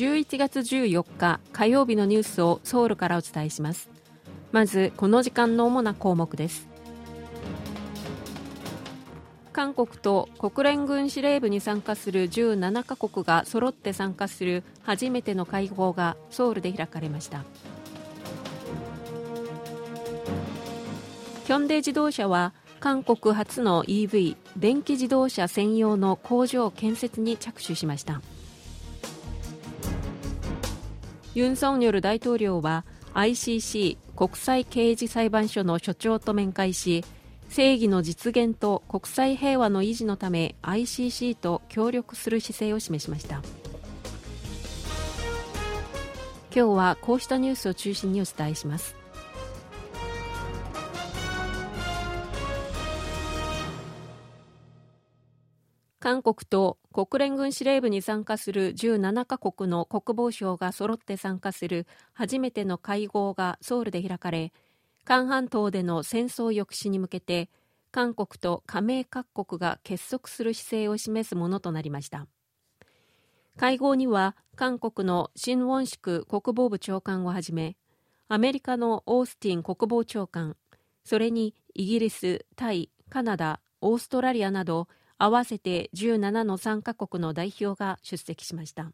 11月14日火曜日のニュースをソウルからお伝えします。まずこの時間の主な項目です。韓国と国連軍司令部に参加する17カ国が揃って参加する初めての会合がソウルで開かれました。ヒョンデ自動車は韓国初の EV 電気自動車専用の工場建設に着手しました。ユン・ソンニョル大統領は ICC 国際刑事裁判所の所長と面会し正義の実現と国際平和の維持のため ICC と協力する姿勢を示しました。今日はこうしたニュースを中心にお伝えします。韓国と国連軍司令部に参加する17カ国の国防省が揃って参加する初めての会合がソウルで開かれ韓半島での戦争抑止に向けて韓国と加盟各国が結束する姿勢を示すものとなりました。会合には韓国のシン・ウォンシク国防部長官をはじめアメリカのオースティン国防長官それにイギリス、タイ、カナダ、オーストラリアなど合わせて17の参加国の代表が出席しました。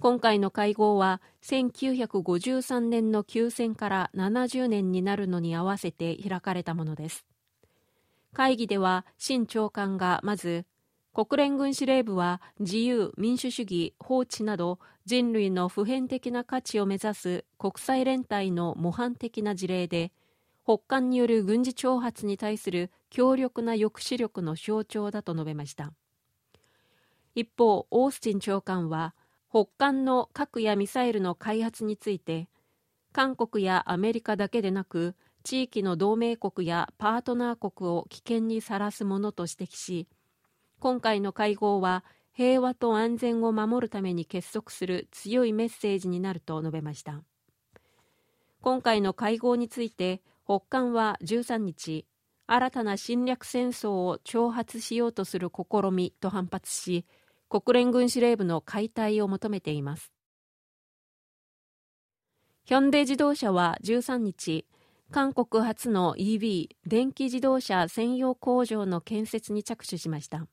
今回の会合は1953年の休戦から70年になるのに合わせて開かれたものです。会議では新長官がまず国連軍司令部は自由民主主義法治など人類の普遍的な価値を目指す国際連帯の模範的な事例で北韓による軍事挑発に対する強力な抑止力の象徴だと述べました。一方オースティン長官は北韓の核やミサイルの開発について韓国やアメリカだけでなく地域の同盟国やパートナー国を危険にさらすものと指摘し今回の会合は平和と安全を守るために結束する強いメッセージになると述べました。今回の会合について北韓は13日。新たな侵略戦争を挑発しようとする試みと反発し国連軍司令部の解体を求めています。ヒョンデ自動車は13日韓国初の EV 電気自動車専用工場の建設に着手しました。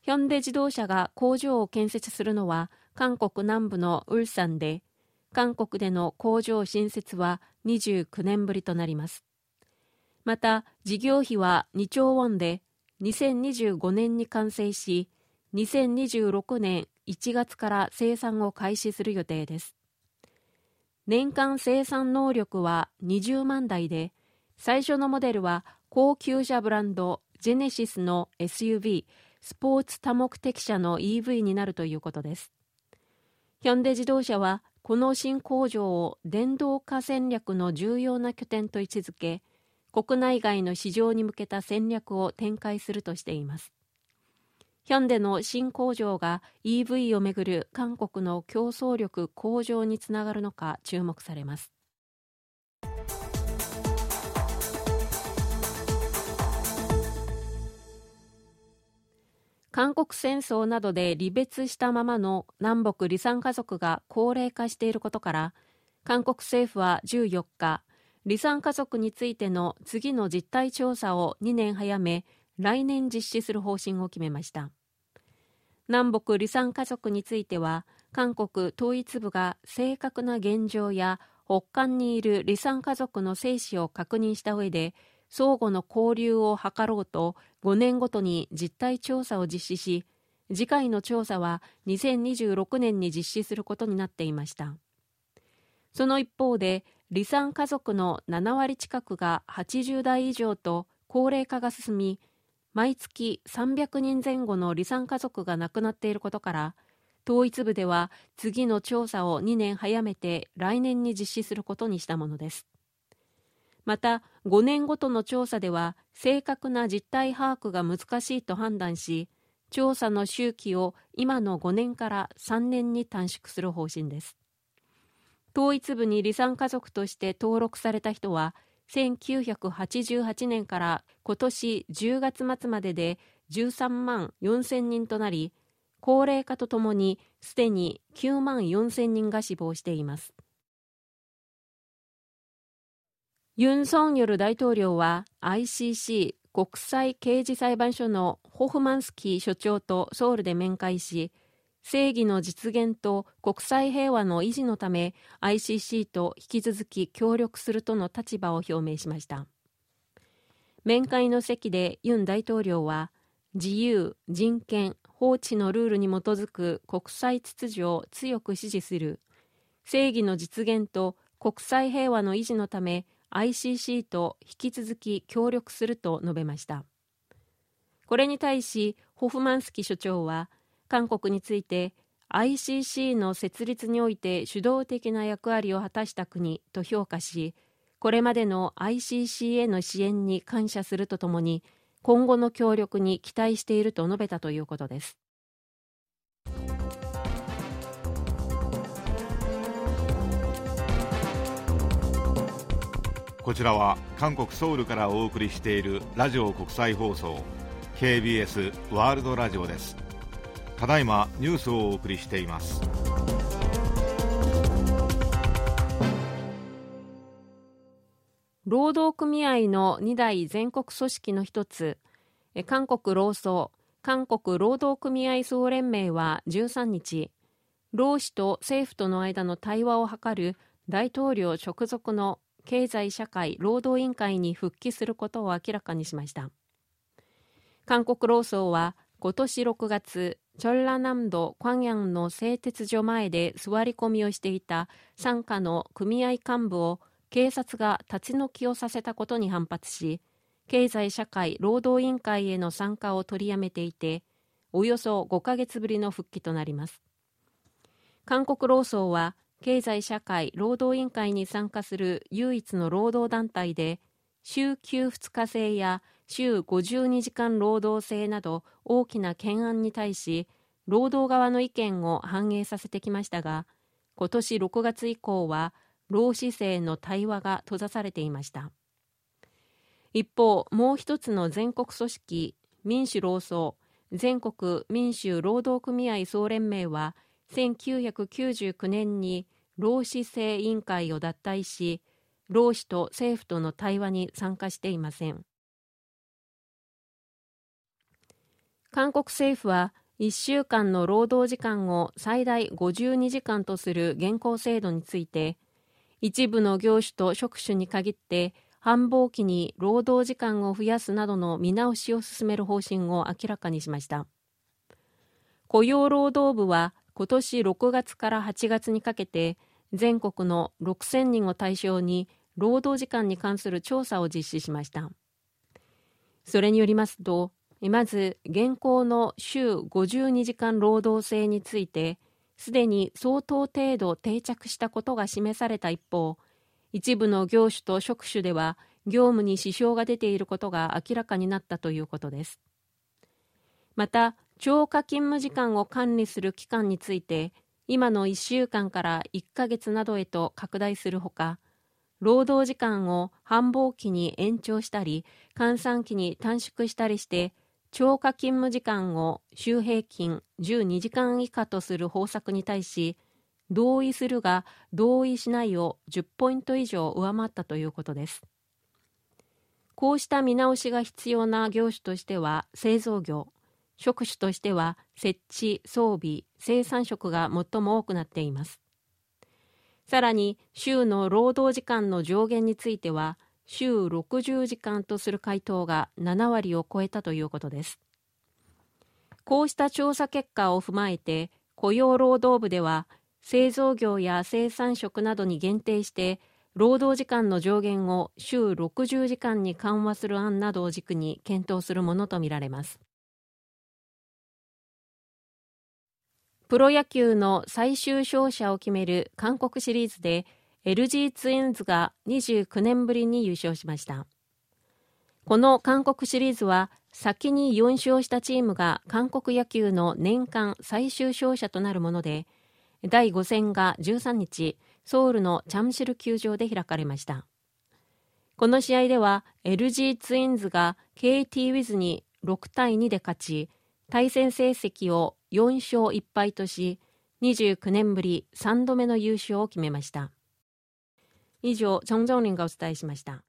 ヒョンデ自動車が工場を建設するのは韓国南部のウルサンで韓国での工場新設は29年ぶりとなります。また事業費は2兆ウォンで2025年に完成し2026年1月から生産を開始する予定です。年間生産能力は20万台で最初のモデルは高級車ブランドジェネシスの SUV スポーツ多目的車の EV になるということです。ヒョンデ自動車はこの新工場を電動化戦略の重要な拠点と位置づけ国内外の市場に向けた戦略を展開するとしています。ヒョンデの新工場が EV をめぐる韓国の競争力向上につながるのか注目されます。韓国戦争などで離別したままの南北離散家族が高齢化していることから韓国政府は14日離散家族についての次の実態調査を2年早め来年実施する方針を決めました。南北離散家族については韓国統一部が正確な現状や北韓にいる離散家族の生死を確認した上で相互の交流を図ろうと5年ごとに実態調査を実施し次回の調査は2026年に実施することになっていました。その一方で離散家族の7割近くが80代以上と高齢化が進み毎月300人前後の離散家族が亡くなっていることから統一部では次の調査を2年早めて来年に実施することにしたものです。また5年ごとの調査では正確な実態把握が難しいと判断し調査の周期を今の5年から3年に短縮する方針です。統一部に離散家族として登録された人は1988年から今年10月末までで13万4000人となり高齢化とともにすでに9万4千人が死亡しています。ユン・ソンヨル大統領は ICC 国際刑事裁判所のホフマンスキー所長とソウルで面会し正義の実現と国際平和の維持のため ICC と引き続き協力するとの立場を表明しました面会の席でユン大統領は自由人権法治のルールに基づく国際秩序を強く支持する正義の実現と国際平和の維持のため ICC と引き続き協力すると述べました。これに対しホフマンスキ所長は韓国について ICC の設立において主導的な役割を果たした国と評価しこれまでの ICC への支援に感謝するとともに今後の協力に期待していると述べたということです。こちらは韓国ソウルからお送りしているラジオ国際放送 KBS ワールドラジオです。ただいまニュースをお送りしています。労働組合の2大全国組織の一つ韓国労総韓国労働組合総連盟は13日労使と政府との間の対話を図る大統領直属の経済社会労働委員会に復帰することを明らかにしました。韓国労総は今年6月チョンラ南道クワンヤンの製鉄所前で座り込みをしていた傘下の組合幹部を警察が立ち退きをさせたことに反発し経済社会労働委員会への参加を取りやめていておよそ5ヶ月ぶりの復帰となります。韓国労総は経済社会労働委員会に参加する唯一の労働団体で週休2日制や週52時間労働制など大きな懸案に対し労働側の意見を反映させてきましたが今年6月以降は労使制の対話が閉ざされていました。一方もう一つの全国組織民主労総全国民主労働組合総連盟は1999年に労使制委員会を脱退し労使と政府との対話に参加していません。韓国政府は1週間の労働時間を最大52時間とする現行制度について一部の業種と職種に限って繁忙期に労働時間を増やすなどの見直しを進める方針を明らかにしました。雇用労働部は今年6月から8月にかけて全国の6000人を対象に労働時間に関する調査を実施しました。それによりますとまず現行の週52時間労働制についてすでに相当程度定着したことが示された一方一部の業種と職種では業務に支障が出ていることが明らかになったということです。また超過勤務時間を管理する期間について今の1週間から1ヶ月などへと拡大するほか労働時間を繁忙期に延長したり換算期に短縮したりして超過勤務時間を週平均12時間以下とする方策に対し同意するが同意しないを10ポイント以上上回ったということです。こうした見直しが必要な業種としては製造業。職種としては設置装備生産職が最も多くなっています。さらに週の労働時間の上限については週60時間とする回答が7割を超えたということです。こうした調査結果を踏まえて雇用労働部では製造業や生産職などに限定して労働時間の上限を週60時間に緩和する案などを軸に検討するものとみられます。プロ野球の最終勝者を決める韓国シリーズで LG ツインズが29年ぶりに優勝しました。この韓国シリーズは先に4勝したチームが韓国野球の年間最終勝者となるもので第5戦が13日ソウルのチャムシル球場で開かれました。この試合では LG ツインズが KT ウィズに6対2で勝ち対戦成績を4勝1敗とし29年ぶり3度目の優勝を決めました以上、チョンジョンリンがお伝えしました。